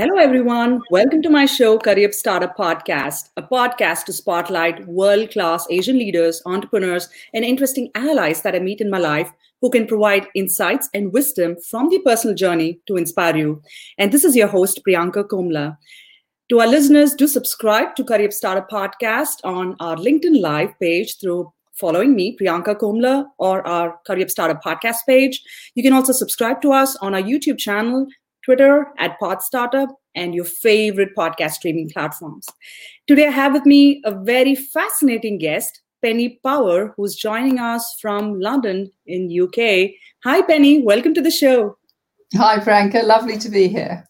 Hello, everyone. Welcome to my show, Career Startup Podcast, a podcast to spotlight world class Asian leaders, entrepreneurs, and interesting allies that I meet in my life who can provide insights and wisdom from their personal journey to inspire you. And this is your host, Priyanka Komla. To our listeners, do subscribe to Career Startup Podcast on our LinkedIn Live page through following me, Priyanka Komla, or our Career Startup Podcast page. You can also subscribe to us on our YouTube channel Twitter at Pod Startup, and your favorite podcast streaming platforms. Today, I have with me a very fascinating guest, Penny Power, who's joining us from London in UK. Hi, Penny. Welcome to the show. Hi, Franca. Lovely to be here.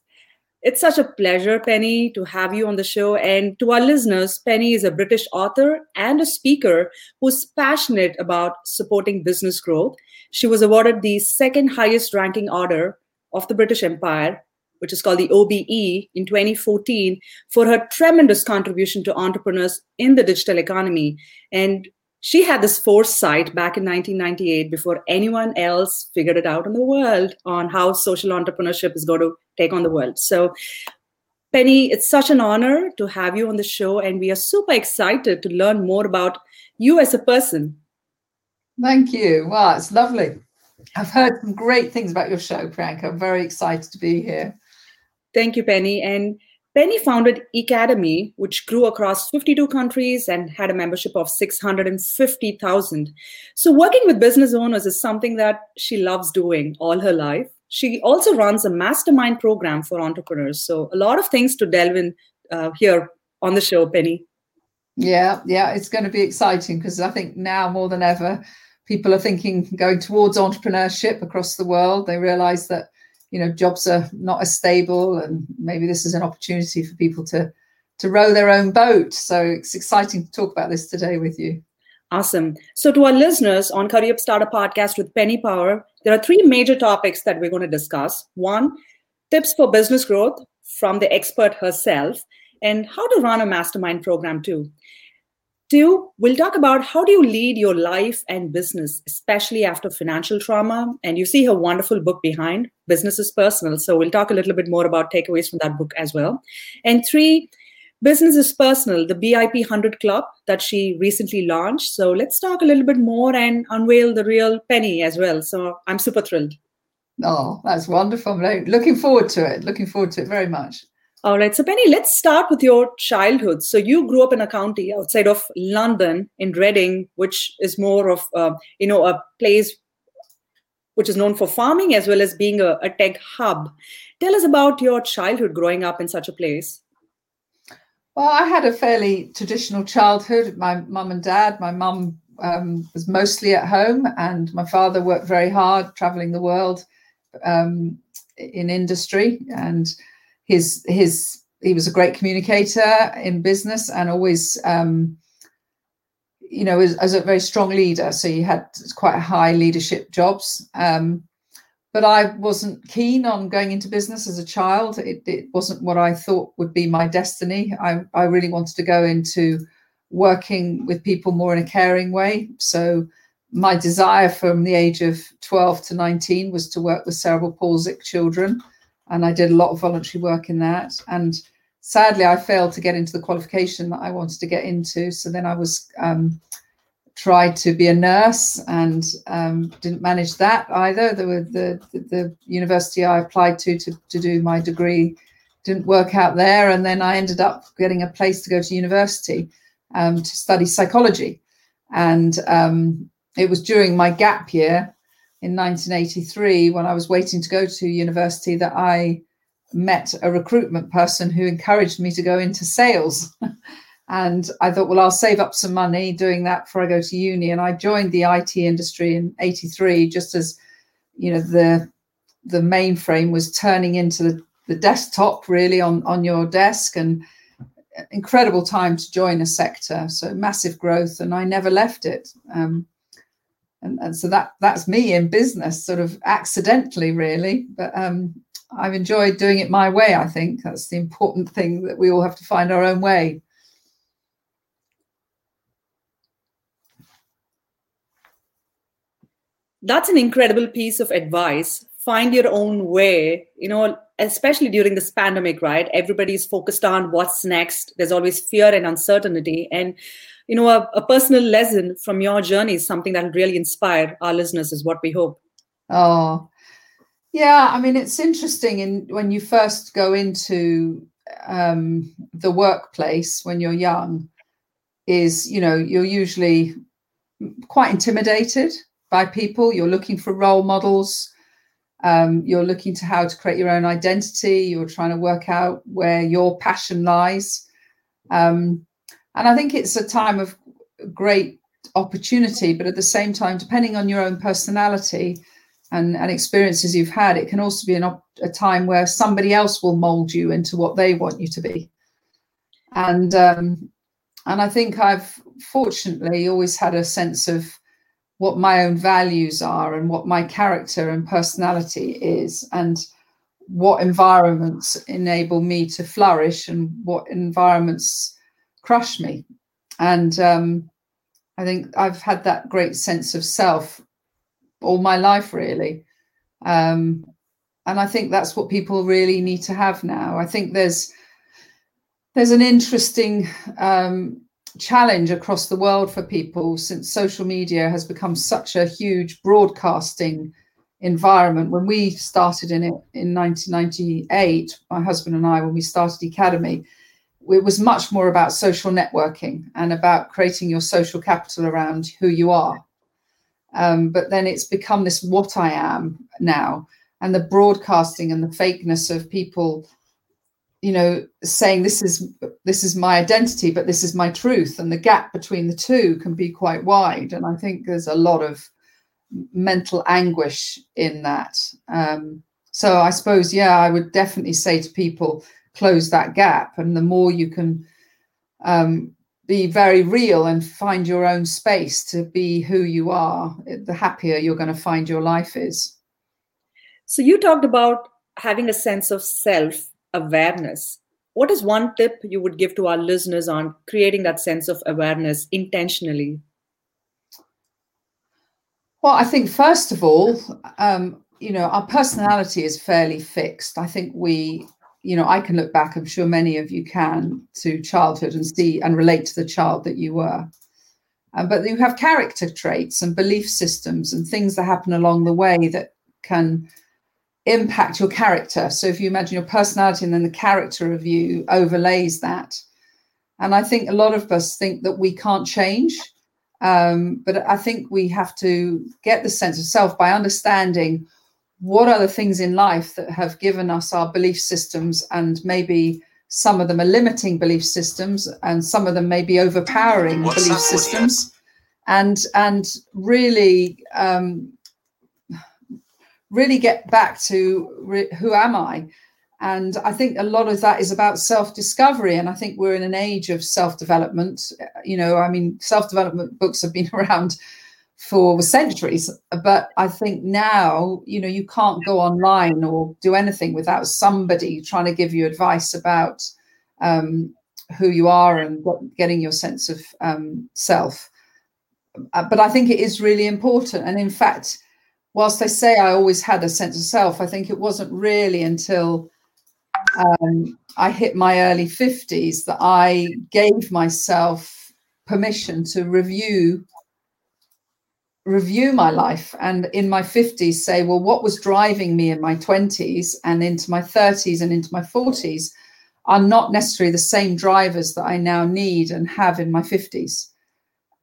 It's such a pleasure, Penny, to have you on the show. And to our listeners, Penny is a British author and a speaker who's passionate about supporting business growth. She was awarded the second highest ranking order of the British Empire, which is called the OBE, in 2014 for her tremendous contribution to entrepreneurs in the digital economy. And she had this foresight back in 1998 before anyone else figured it out in the world on how social entrepreneurship is going to take on the world. So, Penny, it's such an honor to have you on the show, and we are super excited to learn more about you as a person. Thank you. Wow, it's lovely. I've heard some great things about your show, Priyanka. I'm very excited to be here. Thank you, Penny. And Penny founded Ecademy, which grew across 52 countries and had a membership of 650,000. So, working with business owners is something that she loves doing all her life. She also runs a mastermind program for entrepreneurs. So, a lot of things to delve in uh, here on the show, Penny. Yeah, yeah, it's going to be exciting because I think now more than ever, people are thinking going towards entrepreneurship across the world. They realize that you know jobs are not as stable, and maybe this is an opportunity for people to to row their own boat. So it's exciting to talk about this today with you. Awesome. So, to our listeners on Career Startup Podcast with Penny Power, there are three major topics that we're going to discuss. One, tips for business growth from the expert herself, and how to run a mastermind program too. Two, we'll talk about how do you lead your life and business, especially after financial trauma. And you see her wonderful book behind, Business is Personal. So we'll talk a little bit more about takeaways from that book as well. And three, Business is Personal, the BIP 100 Club that she recently launched. So let's talk a little bit more and unveil the real Penny as well. So I'm super thrilled. Oh, that's wonderful. Looking forward to it. Looking forward to it very much. All right. So, Penny, let's start with your childhood. So, you grew up in a county outside of London in Reading, which is more of, uh, you know, a place which is known for farming as well as being a, a tech hub. Tell us about your childhood growing up in such a place. Well, I had a fairly traditional childhood. My mum and dad, my mum um, was mostly at home, and my father worked very hard traveling the world um, in industry. And his his he was a great communicator in business and always um, you know as, as, a very strong leader. So he had quite high leadership jobs. Um, but i wasn't keen on going into business as a child. It, it wasn't what i thought would be my destiny. I, I really wanted to go into working with people more in a caring way. So my desire from the age of 12 to 19 was to work with cerebral palsy children and I did a lot of voluntary work in that. And sadly, I failed to get into the qualification that I wanted to get into. So then I was um, tried to be a nurse and um, didn't manage that either. The, the, the, the university I applied to, to to do my degree didn't work out there, and then I ended up getting a place to go to university um, to study psychology. And um, it was during my gap year in 1983 when I was waiting to go to university that I met a recruitment person who encouraged me to go into sales. and I thought, well, I'll save up some money doing that before I go to uni. And I joined the IT industry in 83 just as, you know, the the mainframe was turning into the, the desktop really on, on your desk and incredible time to join a sector. So massive growth. And I never left it. Um, and, and so that that's me in business sort of accidentally really but um, i've enjoyed doing it my way i think that's the important thing that we all have to find our own way that's an incredible piece of advice find your own way you know especially during this pandemic, right? Everybody's focused on what's next. There's always fear and uncertainty. And, you know, a, a personal lesson from your journey is something that will really inspire our listeners, is what we hope. Oh, yeah. I mean, it's interesting in when you first go into um, the workplace when you're young, is, you know, you're usually quite intimidated by people. You're looking for role models um, you're looking to how to create your own identity. You're trying to work out where your passion lies. Um, and I think it's a time of great opportunity, but at the same time, depending on your own personality and, and experiences you've had, it can also be an op- a time where somebody else will mold you into what they want you to be. And um, and I think I've fortunately always had a sense of what my own values are and what my character and personality is and what environments enable me to flourish and what environments crush me. And um, i think i've had that great sense of self all my life really. Um, and i think that's what people really need to have now. I think there's there's an interesting um, challenge across the world for people since social media has become such a huge broadcasting environment. When we started in it in 1998, my husband and I, when we started Ecademy, it was much more about social networking and about creating your social capital around who you are. Um, but then it's become this what I am now, and the broadcasting and the fakeness of people you know saying this is this is my identity but this is my truth. And the gap between the two can be quite wide. And i think there's a lot of mental anguish in that. Um, so i suppose yeah i would definitely say to people close that gap and the more you can um, be very real and find your own space to be who you are the happier you're going to find your life is so you talked about having a sense of self awareness. What is one tip you would give to our listeners on creating that sense of awareness intentionally? Well, I think first of all, um, you know, our personality is fairly fixed. I think we, you know, I can look back, I'm sure many of you can, to childhood and see and relate to the child that you were. Um, but you have character traits and belief systems and things that happen along the way that can impact your character. So if you imagine your personality and then the character of you overlays that. And I think a lot of us think that we can't change. Um, but I think we have to get the sense of self by understanding what are the things in life that have given us our belief systems and maybe some of them are limiting belief systems and some of them may be overpowering What's belief systems and and really um, really get back to re- who am I? And I think a lot of that is about self discovery. And I think we're in an age of self development. You know, I mean, self development books have been around for centuries. But I think now, you know, you can't go online or do anything without somebody trying to give you advice about um, who you are and what, getting your sense of um, self. Uh, but I think it is really important. And in fact, whilst I say I always had a sense of self, I think it wasn't really until um, I hit my early 50s that I gave myself permission to review review my life and in my 50s say well what was driving me in my 20s and into my 30s and into my 40s are not necessarily the same drivers that I now need and have in my 50s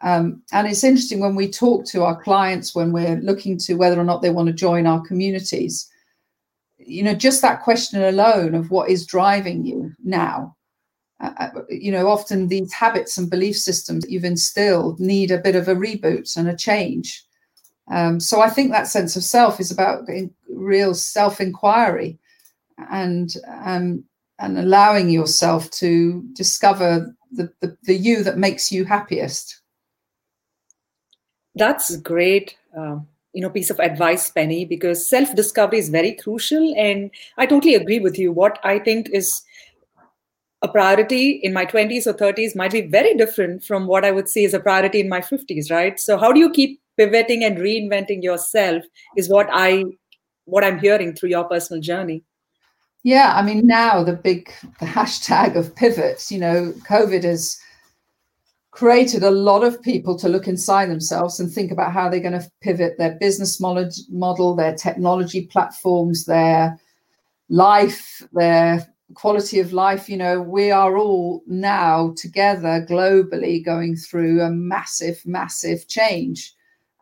um, and it's interesting when we talk to our clients when we're looking to whether or not they want to join our communities. You know, just that question alone of what is driving you now. Uh, uh, you know, often these habits and belief systems that you've instilled need a bit of a reboot and a change. Um, so I think that sense of self is about real self-inquiry and um, and allowing yourself to discover the, the, the you that makes you happiest. That's a great. Uh, you know, piece of advice, Penny, because self discovery is very crucial. And I totally agree with you. What I think is a priority in my 20s or 30s might be very different from what I would see as a priority in my 50s, right? So how do you keep pivoting and reinventing yourself is what I what I'm hearing through your personal journey. Yeah, I mean now the big the hashtag of pivots, you know, COVID has created a lot of people to look inside themselves and think about how they're going to pivot their business model, their technology platforms, their life, their quality of life. You know, we are all now together globally going through a massive, massive change.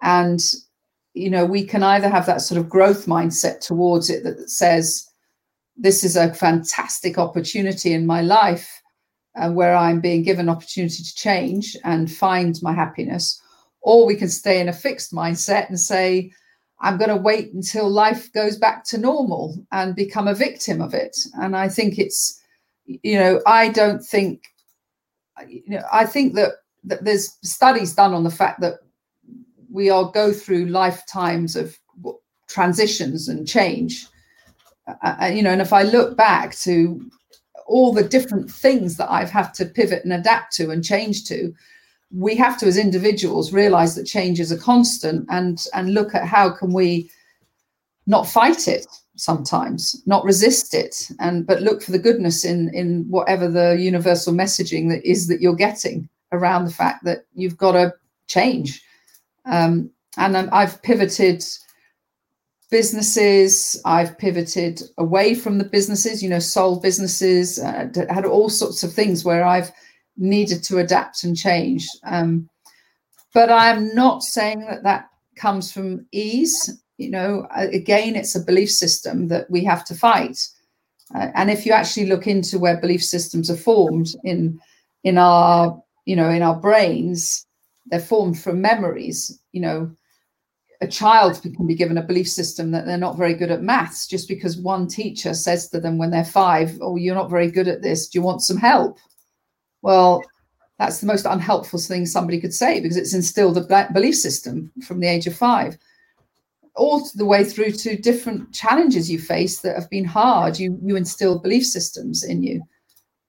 And, you know, we can either have that sort of growth mindset towards it that says, this is a fantastic opportunity in my life uh, where I'm being given opportunity to change and find my happiness. Or we can stay in a fixed mindset and say, I'm going to wait until life goes back to normal and become a victim of it. And I think it's, you know, I don't think, you know, I think that, that there's studies done on the fact that we all go through lifetimes of transitions and change. Uh, you know, and if I look back to all the different things that I've had to pivot and adapt to and change to, we have to as individuals realize that change is a constant and and look at how can we not fight it sometimes not resist it and but look for the goodness in in whatever the universal messaging that is that you're getting around the fact that you've got to change. Um, and i've pivoted businesses i've pivoted away from the businesses you know sold businesses uh, had all sorts of things where i've needed to adapt and change. Um, but I'm not saying that that comes from ease. You know, again, it's a belief system that we have to fight. Uh, and if you actually look into where belief systems are formed in in our you know in our brains, they're formed from memories. You know, a child can be given a belief system that they're not very good at maths just because one teacher says to them when they're five, "Oh, you're not very good at this. Do you want some help?" Well, that's the most unhelpful thing somebody could say because it's instilled a belief system from the age of five. All the way through to different challenges you face that have been hard you you instill belief systems in you.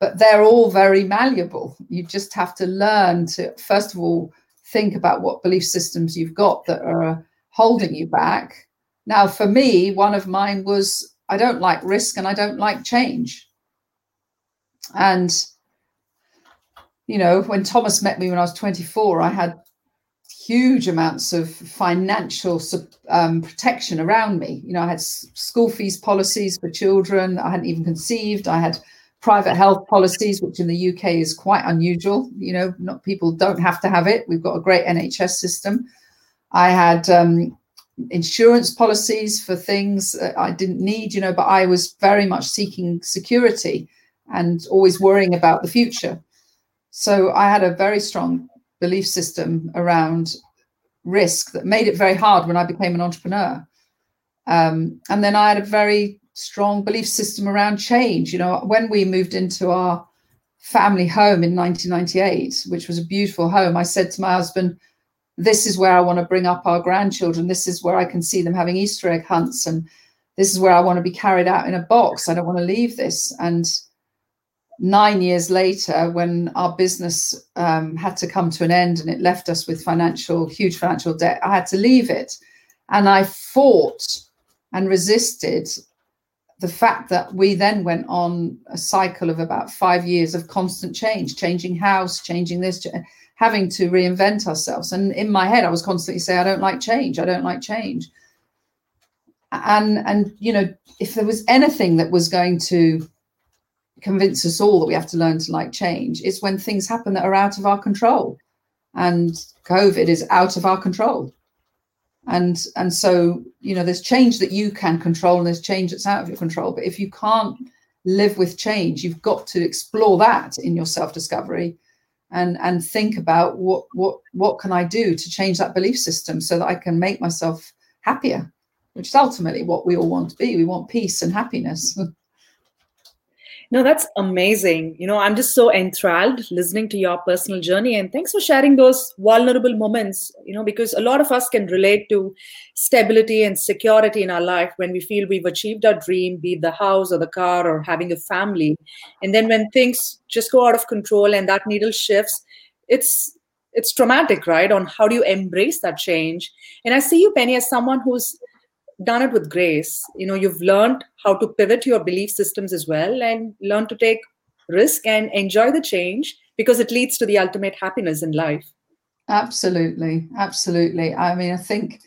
But they're all very malleable. You just have to learn to first of all think about what belief systems you've got that are holding you back. Now for me one of mine was i don't like risk and i don't like change. And you know, when Thomas met me when I was 24, I had huge amounts of financial um, protection around me. You know, I had school fees policies for children I hadn't even conceived. I had private health policies, which in the UK is quite unusual. You know, not people don't have to have it. We've got a great NHS system. I had um, insurance policies for things I didn't need, you know, but I was very much seeking security and always worrying about the future. So I had a very strong belief system around risk that made it very hard when I became an entrepreneur. Um, and then I had a very strong belief system around change. You know, when we moved into our family home in 1998, which was a beautiful home, I said to my husband, This is where I want to bring up our grandchildren. This is where I can see them having Easter egg hunts. And this is where I want to be carried out in a box. I don't want to leave this. And nine years later, when our business um, had to come to an end and it left us with financial, huge financial debt, I had to leave it. And I fought and resisted the fact that we then went on a cycle of about five years of constant change, changing house, changing this, having to reinvent ourselves. And in my head, I was constantly saying, I don't like change. I don't like change. And, and, you know, if there was anything that was going to convince us all that we have to learn to like change it's when things happen that are out of our control. And covid is out of our control. And and so you know there's change that you can control and there's change that's out of your control. But if you can't live with change you've got to explore that in your self discovery and and think about what what what can i do to change that belief system so that i can make myself happier which is ultimately what we all want to be. We want peace and happiness No, that's amazing. You know, I'm just so enthralled listening to your personal journey. And thanks for sharing those vulnerable moments, you know, because a lot of us can relate to stability and security in our life when we feel we've achieved our dream, be it the house or the car or having a family. And then when things just go out of control and that needle shifts, it's it's traumatic, right? On how do you embrace that change? And I see you, Penny, as someone who's done it with grace. You know, you've learned how to pivot your belief systems as well and learn to take risk and enjoy the change because it leads to the ultimate happiness in life. Absolutely. Absolutely. I mean, I think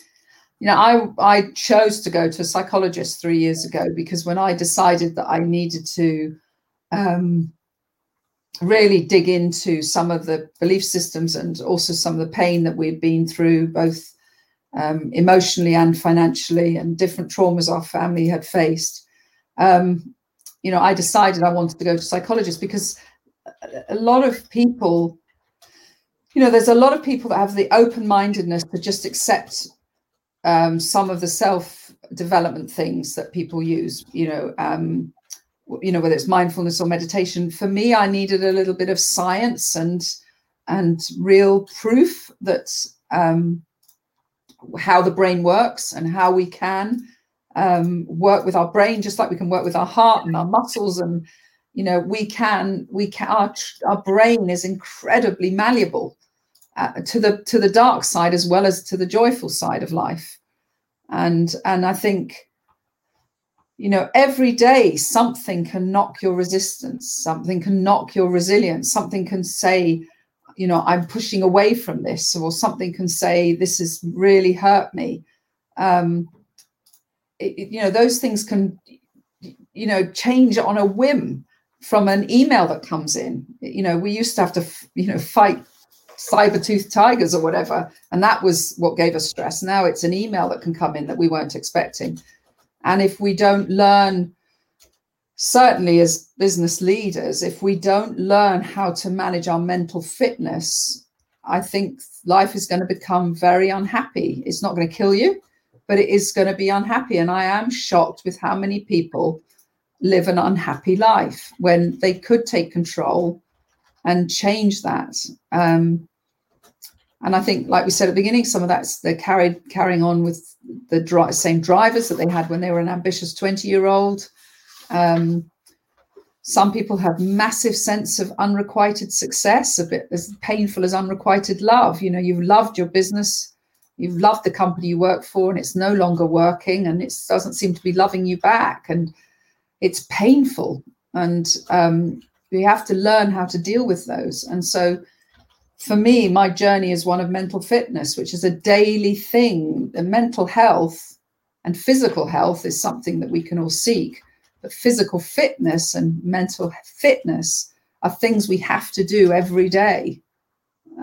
you know i i chose to go to a psychologist three years ago because when i decided that i needed to um, really dig into some of the belief systems and also some of the pain that we'd been through both um, emotionally and financially and different traumas our family had faced um, you know i decided i wanted to go to psychologist because a lot of people you know there's a lot of people that have the open-mindedness to just accept um, some of the self development things that people use, you know, um, you know, whether it's mindfulness or meditation. For me, I needed a little bit of science and and real proof that um, how the brain works and how we can um, work with our brain, just like we can work with our heart and our muscles, and you know, we can we can our our brain is incredibly malleable uh, to the to the dark side as well as to the joyful side of life. And and i think you know every day something can knock your resistance. Something can knock your resilience. Something can say you know i'm pushing away from this or something can say this has really hurt me um it, you know those things can you know change on a whim from an email that comes in you know we used to have to you know fight cyber tooth tigers or whatever. And that was what gave us stress. Now it's an email that can come in that we weren't expecting. And if we don't learn, certainly as business leaders, if we don't learn how to manage our mental fitness, I think life is going to become very unhappy. It's not going to kill you, but it is going to be unhappy. And I am shocked with how many people live an unhappy life when they could take control and change that. Um, and I think, like we said at the beginning, some of that's they're carried carrying on with the dri- same drivers that they had when they were an ambitious twenty-year-old. Um, some people have massive sense of unrequited success, a bit as painful as unrequited love. You know, you've loved your business, you've loved the company you work for, and it's no longer working, and it doesn't seem to be loving you back, and it's painful. And um, we have to learn how to deal with those. And so for me, my journey is one of mental fitness, which is a daily thing. The mental health and physical health is something that we can all seek, but physical fitness and mental fitness are things we have to do every day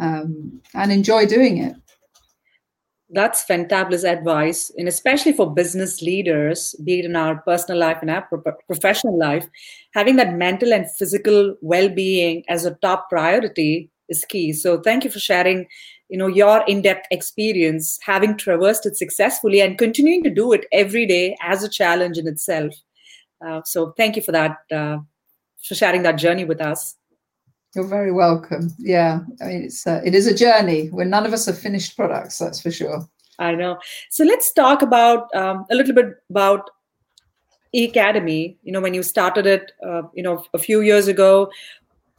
um, and enjoy doing it. That's fantabulous advice, and especially for business leaders, be it in our personal life and our professional life, having that mental and physical well-being as a top priority is key. So thank you for sharing, you know, your in-depth experience, having traversed it successfully and continuing to do it every day as a challenge in itself. Uh, so thank you for that, uh, for sharing that journey with us. You're very welcome. Yeah, I mean, it's uh, it is a journey where none of us are finished products. That's for sure. I know. So let's talk about um, a little bit about Ecademy. You know, when you started it, uh, you know, a few years ago,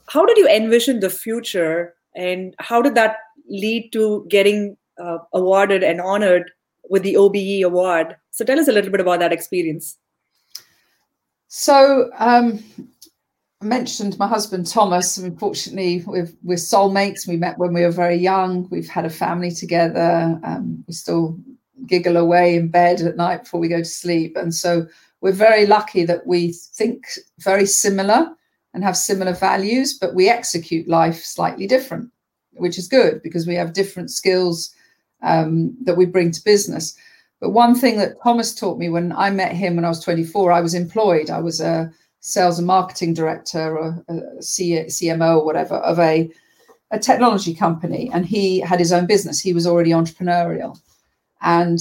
how did you envision the future and how did that lead to getting uh, awarded and honored with the OBE award? So tell us a little bit about that experience. So um, I mentioned my husband Thomas. And unfortunately, we're, we're soulmates. We met when we were very young. We've had a family together. Um, we still giggle away in bed at night before we go to sleep. And so we're very lucky that we think very similar and have similar values, but we execute life slightly different, which is good because we have different skills um, that we bring to business. But one thing that Thomas taught me when I met him when I was 24, I was employed. I was a sales and marketing director or a CMO or whatever of a, a technology company. And he had his own business. He was already entrepreneurial. And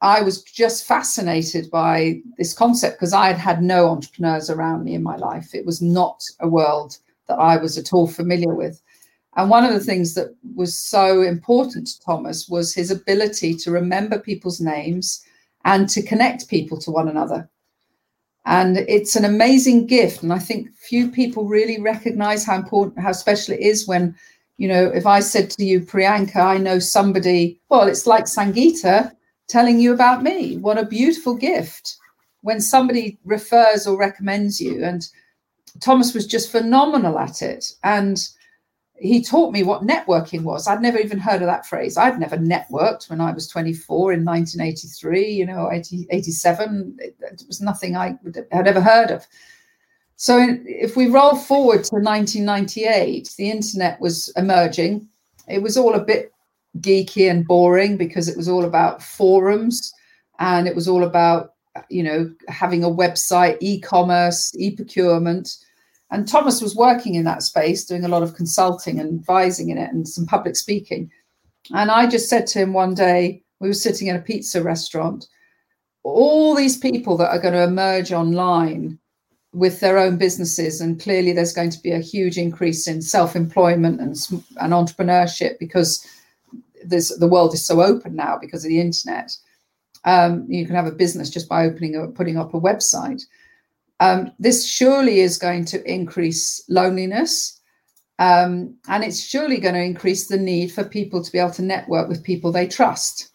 I was just fascinated by this concept because I had had no entrepreneurs around me in my life. It was not a world that I was at all familiar with. And one of the things that was so important to Thomas was his ability to remember people's names and to connect people to one another. And it's an amazing gift. And I think few people really recognize how important, how special it is when, you know, if I said to you, Priyanka, I know somebody, well, it's like Sangeeta telling you about me. What a beautiful gift when somebody refers or recommends you. And Thomas was just phenomenal at it. And he taught me what networking was. I'd never even heard of that phrase. I'd never networked when I was 24 in 1983, you know, 80, 87. It, it was nothing I had ever heard of. So if we roll forward to 1998, the internet was emerging. It was all a bit geeky and boring because it was all about forums and it was all about, you know, having a website, e-commerce, e-procurement and Thomas was working in that space, doing a lot of consulting and advising in it and some public speaking. And I just said to him one day, we were sitting in a pizza restaurant, all these people that are going to emerge online with their own businesses. And clearly, there's going to be a huge increase in self employment and, and entrepreneurship because the world is so open now because of the internet. Um, you can have a business just by opening or putting up a website. Um, this surely is going to increase loneliness. Um, and it's surely going to increase the need for people to be able to network with people they trust.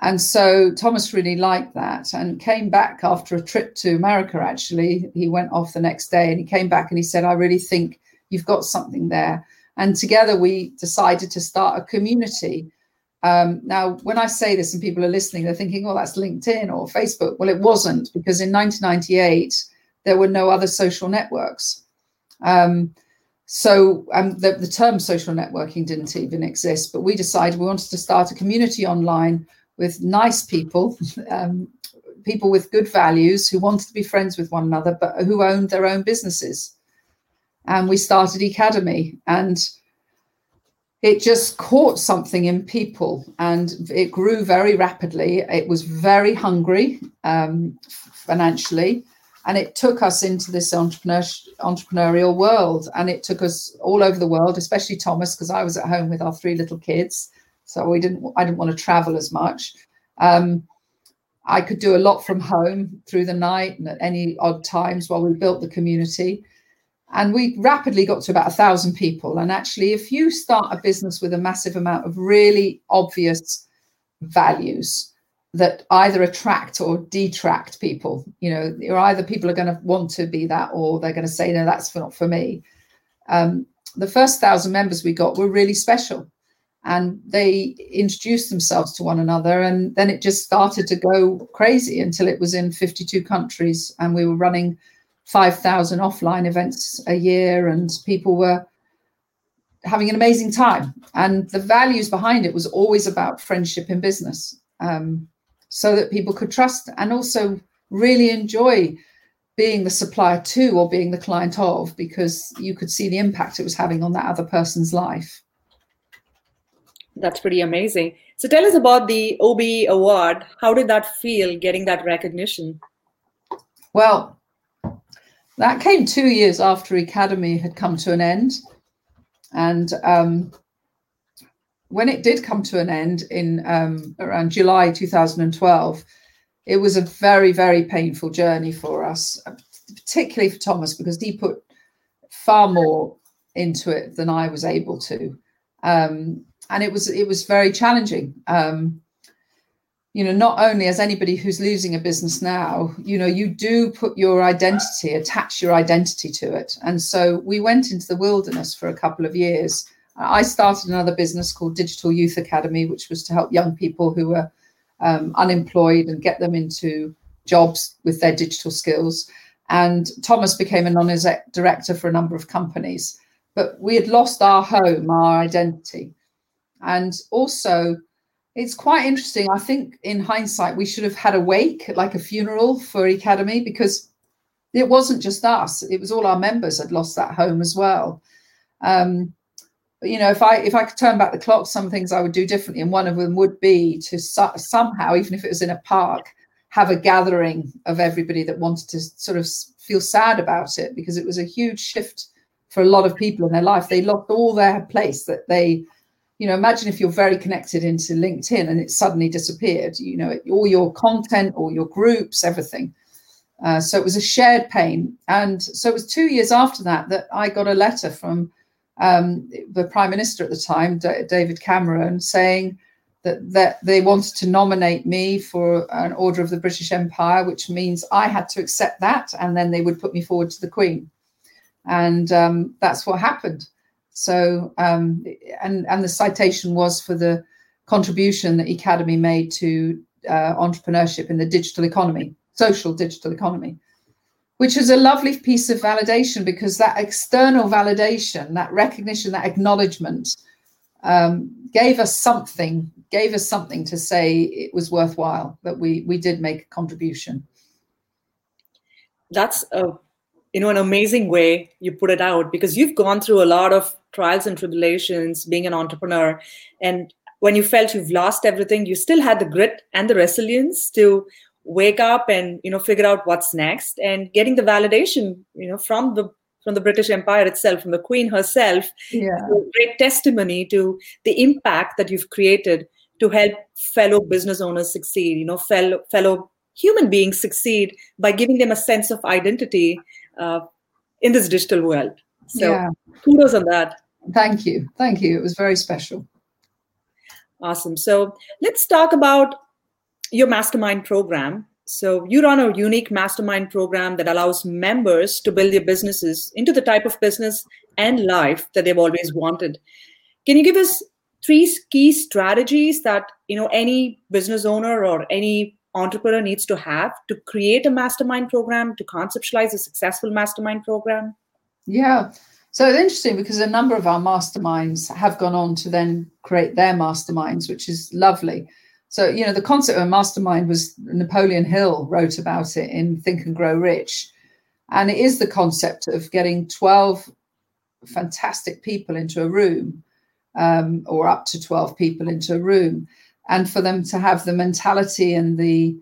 And so Thomas really liked that and came back after a trip to America. Actually, he went off the next day and he came back and he said, I really think you've got something there. And together we decided to start a community um, now, when I say this and people are listening, they're thinking, oh, that's LinkedIn or Facebook. Well, it wasn't because in 1998, there were no other social networks. Um, so um, the, the term social networking didn't even exist, but we decided we wanted to start a community online with nice people, um, people with good values who wanted to be friends with one another, but who owned their own businesses. And we started Ecademy. And it just caught something in people and it grew very rapidly. It was very hungry um, financially and it took us into this entrepreneur, entrepreneurial world and it took us all over the world, especially Thomas, because I was at home with our three little kids. So we didn't, I didn't want to travel as much. Um, I could do a lot from home through the night and at any odd times while we built the community and we rapidly got to about a thousand people. And actually if you start a business with a massive amount of really obvious values that either attract or detract people you know or either people are going to want to be that or they're going to say no that's not for me. Um, the first thousand members we got were really special. And they introduced themselves to one another and then it just started to go crazy until it was in 52 countries and we were running 5,000 offline events a year, and people were having an amazing time. And the values behind it was always about friendship in business, um, so that people could trust and also really enjoy being the supplier to or being the client of, because you could see the impact it was having on that other person's life. That's pretty amazing. So tell us about the OBE award. How did that feel getting that recognition? Well, that came two years after Ecademy had come to an end. And um, when it did come to an end in um, around July 2012, it was a very, very painful journey for us, particularly for Thomas, because he put far more into it than I was able to. Um, and it was it was very challenging. Um, you know not only as anybody who's losing a business now you know you do put your identity attach your identity to it. And so we went into the wilderness for a couple of years. I started another business called digital youth academy which was to help young people who were um, unemployed and get them into jobs with their digital skills. And thomas became a non-exec director for a number of companies. But we had lost our home our identity. And also it's quite interesting. I think in hindsight, we should have had a wake, like a funeral for Ecademy, because it wasn't just us; it was all our members had lost that home as well. Um, but, you know, if I if I could turn back the clock, some things I would do differently, and one of them would be to su- somehow, even if it was in a park, have a gathering of everybody that wanted to sort of feel sad about it, because it was a huge shift for a lot of people in their life. They lost all their place that they you know imagine if you're very connected into linkedin and it suddenly disappeared you know all your content all your groups everything. Uh, so it was a shared pain. And so it was two years after that that i got a letter from um, the prime minister at the time D- david cameron saying that, that they wanted to nominate me for an Order of the British Empire, which means I had to accept that, and then they would put me forward to the Queen, and um, that's what happened. So, um, and and the citation was for the contribution that Ecademy made to uh, entrepreneurship in the digital economy, social digital economy, which is a lovely piece of validation because that external validation, that recognition, that acknowledgement um, gave us something, gave us something to say it was worthwhile that we we did make a contribution. That's a you know an amazing way you put it out because you've gone through a lot of trials and tribulations being an entrepreneur and when you felt you've lost everything you still had the grit and the resilience to wake up and you know figure out what's next and getting the validation you know from the from the British Empire itself, from the Queen herself, yeah. great testimony to the impact that you've created to help fellow business owners succeed, you know, fellow fellow human beings succeed by giving them a sense of identity uh, in this digital world. So yeah. kudos on that. Thank you. Thank you. It was very special. Awesome. So let's talk about your mastermind program. So you run a unique mastermind program that allows members to build their businesses into the type of business and life that they've always wanted. Can you give us three key strategies that you know any business owner or any entrepreneur needs to have to create a mastermind program to conceptualize a successful mastermind program? Yeah. So it's interesting because a number of our masterminds have gone on to then create their masterminds, which is lovely. So, you know, the concept of a mastermind was Napoleon Hill wrote about it in Think and Grow Rich. And it is the concept of getting 12 fantastic people into a room um, or up to 12 people into a room and for them to have the mentality and the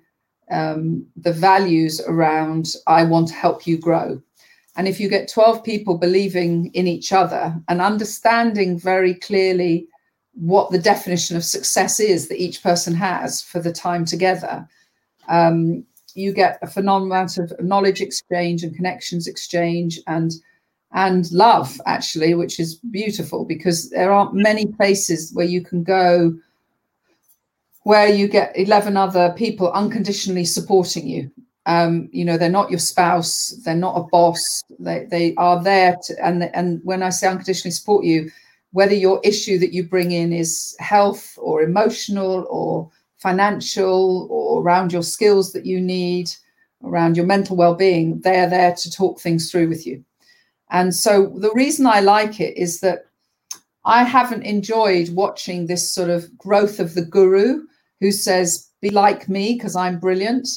um, the values around I want to help you grow. And if you get 12 people believing in each other and understanding very clearly what the definition of success is that each person has for the time together, um, you get a phenomenal amount of knowledge exchange and connections exchange and and love actually, which is beautiful because there aren't many places where you can go where you get 11 other people unconditionally supporting you. Um, you know, they're not your spouse, they're not a boss, they, they are there to, and, and when I say unconditionally support you, whether your issue that you bring in is health or emotional or financial or around your skills that you need, around your mental well being, they're there to talk things through with you. And so the reason I like it is that I haven't enjoyed watching this sort of growth of the guru who says, be like me because I'm brilliant.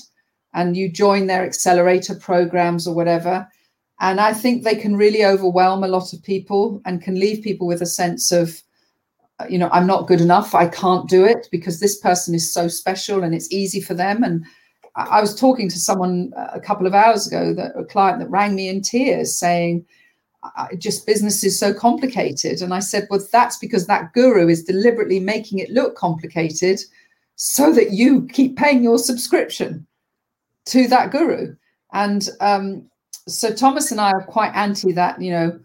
And you join their accelerator programs or whatever. And I think they can really overwhelm a lot of people and can leave people with a sense of, you know, I'm not good enough. I can't do it because this person is so special and it's easy for them. And I was talking to someone uh, a couple of hours ago, that a client that rang me in tears saying, just business is so complicated. And I said, well, that's because that guru is deliberately making it look complicated so that you keep paying your subscription to that guru. And um, so Thomas and I are quite anti that, you know,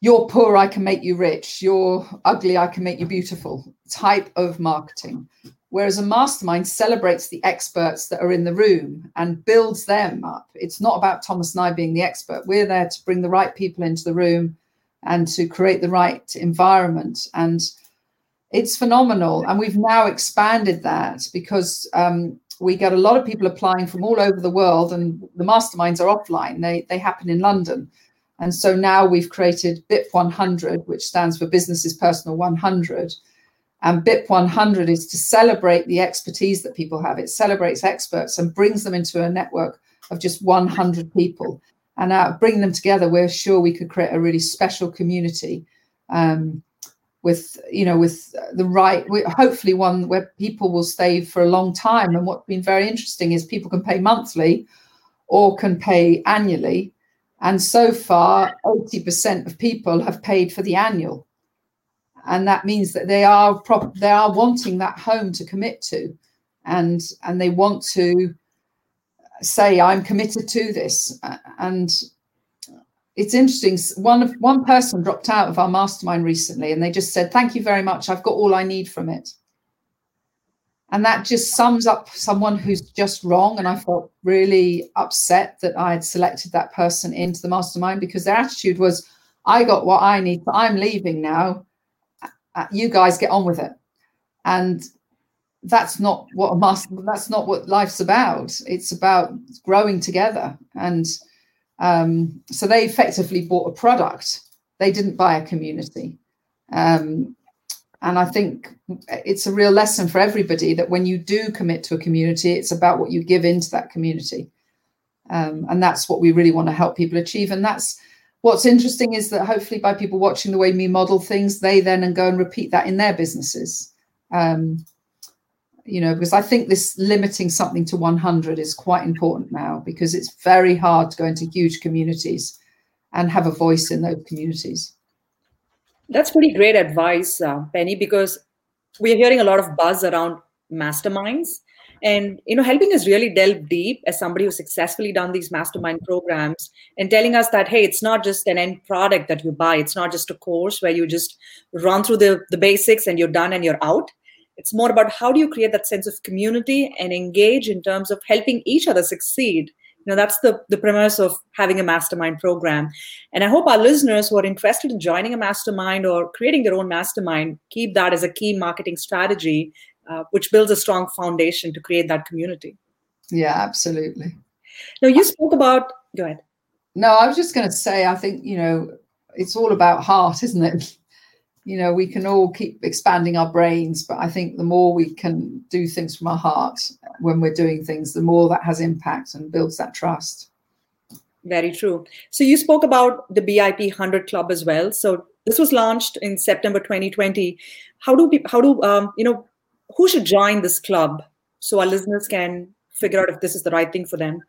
you're poor, I can make you rich. You're ugly, I can make you beautiful type of marketing. Whereas a mastermind celebrates the experts that are in the room and builds them up. It's not about Thomas and I being the expert. We're there to bring the right people into the room and to create the right environment. And it's phenomenal. And we've now expanded that because um, we get a lot of people applying from all over the world, and the masterminds are offline. They they happen in London, and so now we've created BIP 100, which stands for Businesses Personal 100. And BIP 100 is to celebrate the expertise that people have. It celebrates experts and brings them into a network of just 100 people. And uh, bringing them together, we're sure we could create a really special community. Um, with you know with the right hopefully one where people will stay for a long time. And what's been very interesting is people can pay monthly or can pay annually. And so far 80% of people have paid for the annual. And that means that they are prop- they are wanting that home to commit to. And and they want to say i'm committed to this. And it's interesting. One one person dropped out of our mastermind recently, and they just said, "Thank you very much. I've got all I need from it." and that just sums up someone who's just wrong and i felt really upset that i had selected that person into the mastermind because their attitude was i got what i need i'm leaving now uh, you guys get on with it and that's not what a master that's not what life's about it's about growing together and um, so they effectively bought a product they didn't buy a community um, and I think it's a real lesson for everybody that when you do commit to a community, it's about what you give into that community. Um, and that's what we really want to help people achieve. And that's what's interesting is that hopefully by people watching the way me model things, they then and go and repeat that in their businesses. Um, you know, because I think this limiting something to 100 is quite important now because it's very hard to go into huge communities and have a voice in those communities. That's pretty great advice, uh, Penny, because we're hearing a lot of buzz around masterminds. And you know, helping us really delve deep as somebody who's successfully done these mastermind programs and telling us that hey, it's not just an end product that you buy. It's not just a course where you just run through the, the basics and you're done and you're out. It's more about how do you create that sense of community and engage in terms of helping each other succeed. You know that's the the premise of having a mastermind program. And i hope our listeners who are interested in joining a mastermind or creating their own mastermind keep that as a key marketing strategy uh, which builds a strong foundation to create that community. Yeah absolutely. Now you spoke about go ahead. No i was just going to say i think you know it's all about heart isn't it you know we can all keep expanding our brains but i think the more we can do things from our heart when we're doing things the more that has impact and builds that trust. Very true. So you spoke about the bip 100 club as well. So this was launched in september 2020 how do we, how do um, you know who should join this club so our listeners can figure out if this is the right thing for them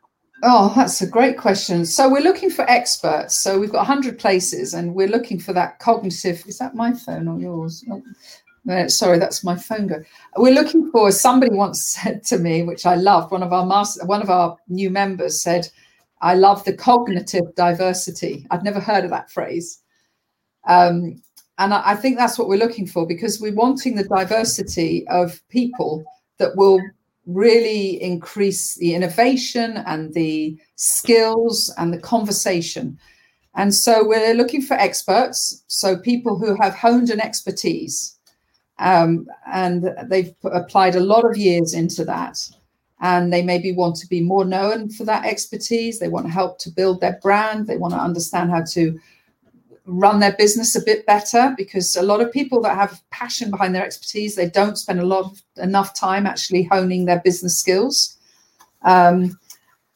Oh, that's a great question. So we're looking for experts. So we've got 100 places and we're looking for that cognitive. Is that my phone or yours? Oh, sorry, that's my phone go. We're looking for somebody once said to me, which I loved, one of our master, one of our new members said, I love the cognitive diversity. I'd never heard of that phrase. Um, and I, I think that's what we're looking for because we're wanting the diversity of people that will really increase the innovation and the skills and the conversation. And so we're looking for experts, so people who have honed an expertise. Um, and they've applied a lot of years into that. And they maybe want to be more known for that expertise. They want help to build their brand. They want to understand how to run their business a bit better because a lot of people that have passion behind their expertise they don't spend a lot of enough time actually honing their business skills. Um,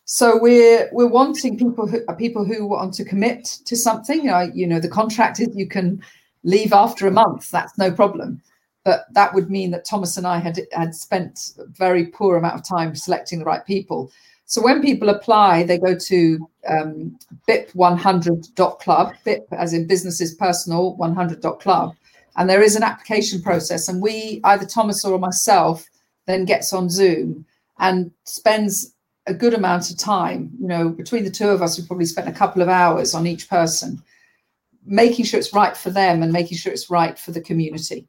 so we're we're wanting people who people who want to commit to something. You know the contract is you can leave after a month that's no problem. But that would mean that thomas and i had had spent a very poor amount of time selecting the right people so when people apply, they go to um, BIP100.club, BIP as in businesses personal 100.club, and there is an application process. And we, either Thomas or myself, then gets on Zoom and spends a good amount of time. You know, between the two of us, we probably spent a couple of hours on each person, making sure it's right for them and making sure it's right for the community.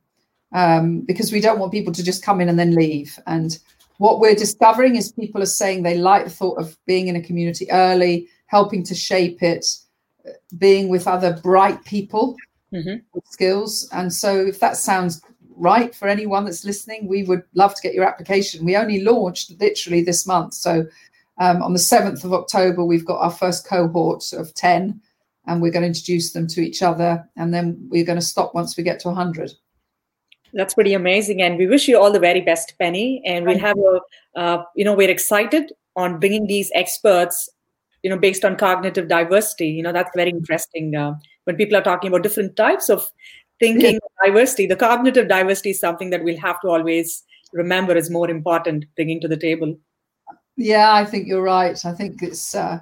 Um, because we don't want people to just come in and then leave. And what we're discovering is people are saying they like the thought of being in a community early, helping to shape it, being with other bright people mm-hmm. with skills. And so, if that sounds right for anyone that's listening, we would love to get your application. We only launched literally this month. So, um, on the 7th of October, we've got our first cohort of 10, and we're going to introduce them to each other. And then we're going to stop once we get to 100. That's pretty amazing, and we wish you all the very best, Penny. And we'll have a, uh, you know, we're excited on bringing these experts, you know, based on cognitive diversity. You know, that's very interesting uh, when people are talking about different types of thinking yeah. diversity. The cognitive diversity is something that we'll have to always remember is more important bringing to the table. Yeah, I think you're right. I think it's uh,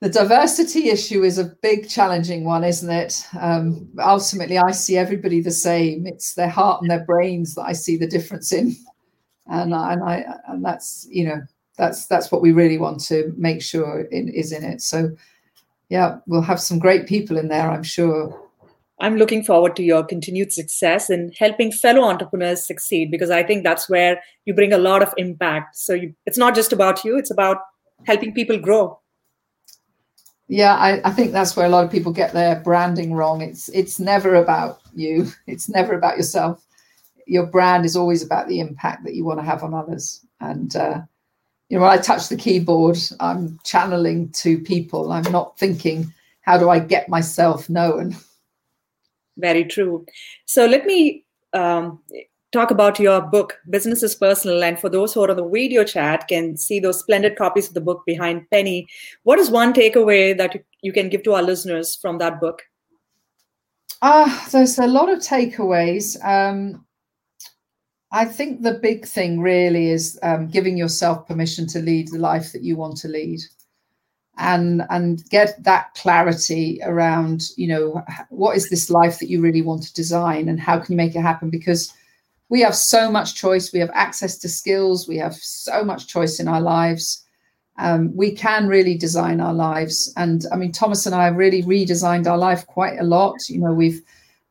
the diversity issue is a big challenging one isn't it? Um, ultimately i see everybody the same. It's their heart and their brains that i see the difference in. And, and i and that's you know that's that's what we really want to make sure in, is in it. So yeah we'll have some great people in there i'm sure. I'm looking forward to your continued success in helping fellow entrepreneurs succeed because I think that's where you bring a lot of impact. So you, it's not just about you, it's about helping people grow. Yeah, I, I think that's where a lot of people get their branding wrong. It's it's never about you. It's never about yourself. Your brand is always about the impact that you want to have on others. And uh, you know, when I touch the keyboard, I'm channeling to people. I'm not thinking, how do I get myself known? Very true. So let me um, talk about your book, Business is Personal. And for those who are on the video chat, can see those splendid copies of the book behind Penny. What is one takeaway that you can give to our listeners from that book? Ah, uh, there's a lot of takeaways. Um, I think the big thing really is um, giving yourself permission to lead the life that you want to lead and and get that clarity around you know what is this life that you really want to design and how can you make it happen because we have so much choice. We have access to skills. We have so much choice in our lives. Um, we can really design our lives. And i mean thomas and i have really redesigned our life quite a lot. You know we've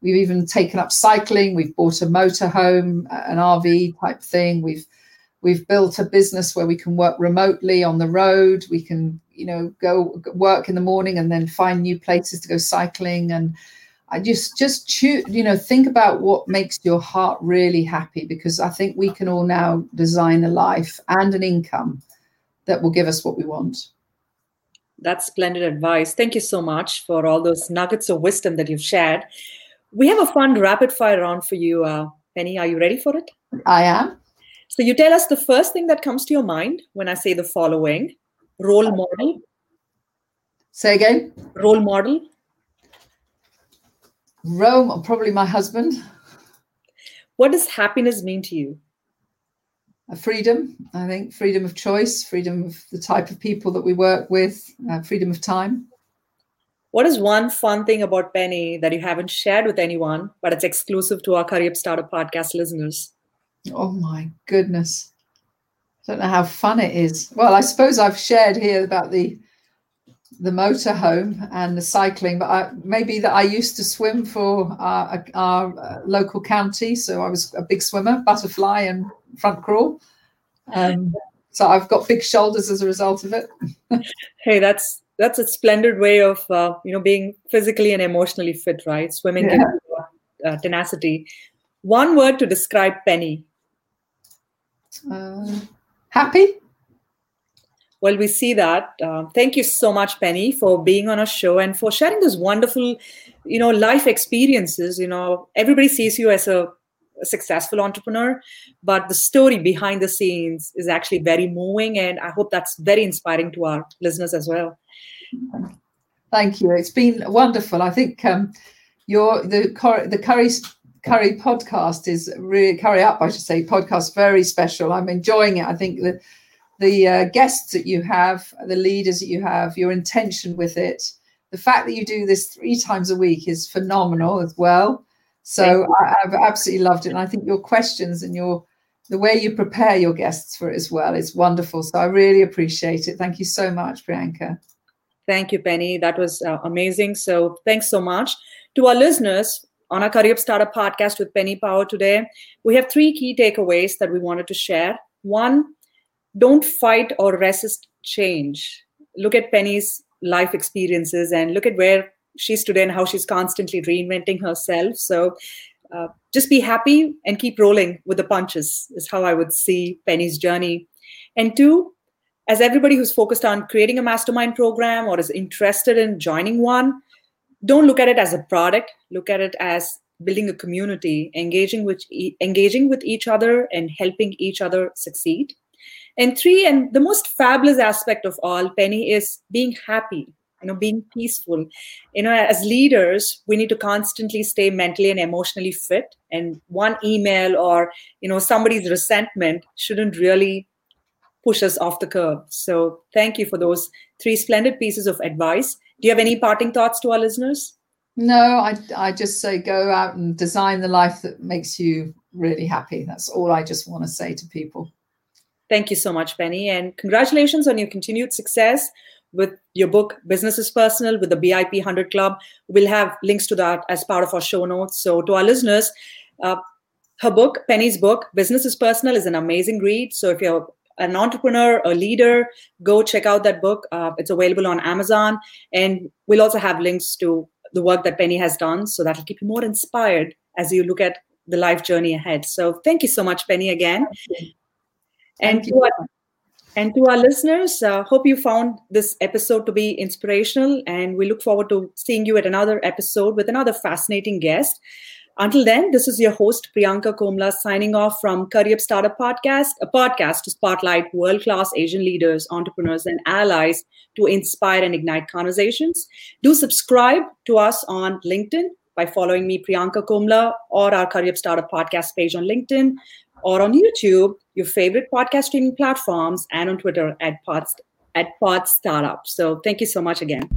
we've even taken up cycling. We've bought a motorhome an rv type thing. We've we've built a business where we can work remotely on the road. We can you know go work in the morning and then find new places to go cycling. And i just just choose you know think about what makes your heart really happy because i think we can all now design a life and an income that will give us what we want. That's splendid advice. Thank you so much for all those nuggets of wisdom that you've shared. We have a fun rapid fire round for you uh, penny. Are you ready for it? I am. So you tell us the first thing that comes to your mind when i say the following. Role model. Say again? Role model rome or probably my husband. What does happiness mean to you? A freedom i think. Freedom of choice freedom of the type of people that we work with uh, freedom of time. What is one fun thing about penny that you haven't shared with anyone but it's exclusive to our career startup podcast listeners? Oh my goodness. I don't know how fun it is. Well, I suppose I've shared here about the the motorhome and the cycling, but I, maybe that I used to swim for our, our uh, local county, so I was a big swimmer, butterfly and front crawl. Um, so I've got big shoulders as a result of it. hey, that's that's a splendid way of uh, you know being physically and emotionally fit, right? Swimming yeah. uh, tenacity. One word to describe Penny. Uh, happy? Well, we see that. Uh, thank you so much, Penny, for being on our show and for sharing those wonderful, you know, life experiences. You know, everybody sees you as a, a successful entrepreneur, but the story behind the scenes is actually very moving, and I hope that's very inspiring to our listeners as well. Thank you. It's been wonderful. I think um, your the the curry curry podcast is really curry up i should say podcast very special i'm enjoying it i think the the uh, guests that you have the leaders that you have your intention with it. The fact that you do this three times a week is phenomenal as well. So I, have absolutely loved it. And i think your questions and your the way you prepare your guests for it as well is wonderful. So i really appreciate it. Thank you so much priyanka. Thank you penny. That was uh, amazing. So thanks so much. To our listeners on our Career Startup podcast with Penny Power today, we have three key takeaways that we wanted to share. One, don't fight or resist change. Look at Penny's life experiences and look at where she's today and how she's constantly reinventing herself. So uh, just be happy and keep rolling with the punches, is how I would see Penny's journey. And two, as everybody who's focused on creating a mastermind program or is interested in joining one, don't look at it as a product look at it as building a community engaging with e- engaging with each other and helping each other succeed and three and the most fabulous aspect of all penny is being happy you know being peaceful you know as leaders we need to constantly stay mentally and emotionally fit and one email or you know somebody's resentment shouldn't really push us off the curb so thank you for those three splendid pieces of advice do you have any parting thoughts to our listeners? No, I, I just say go out and design the life that makes you really happy. That's all I just want to say to people. Thank you so much, Penny. And congratulations on your continued success. with your book, Business is Personal, with the BIP 100 Club. We'll have links to that as part of our show notes. So, to our listeners, uh, her book, Penny's book, Business is Personal, is an amazing read. So, if you're an entrepreneur, a leader, go check out that book. Uh, it's available on Amazon. And we'll also have links to the work that Penny has done. So that'll keep you more inspired as you look at the life journey ahead. So thank you so much, Penny, again. And to, our, and to our listeners, uh, hope you found this episode to be inspirational. And we look forward to seeing you at another episode with another fascinating guest. Until then, this is your host, Priyanka Komla, signing off from Career Startup Podcast, a podcast to spotlight world class Asian leaders, entrepreneurs, and allies to inspire and ignite conversations. Do subscribe to us on LinkedIn by following me, Priyanka Komla, or our Career Startup Podcast page on LinkedIn, or on YouTube, your favorite podcast streaming platforms, and on Twitter at Pods, at Pod Startup. So thank you so much again.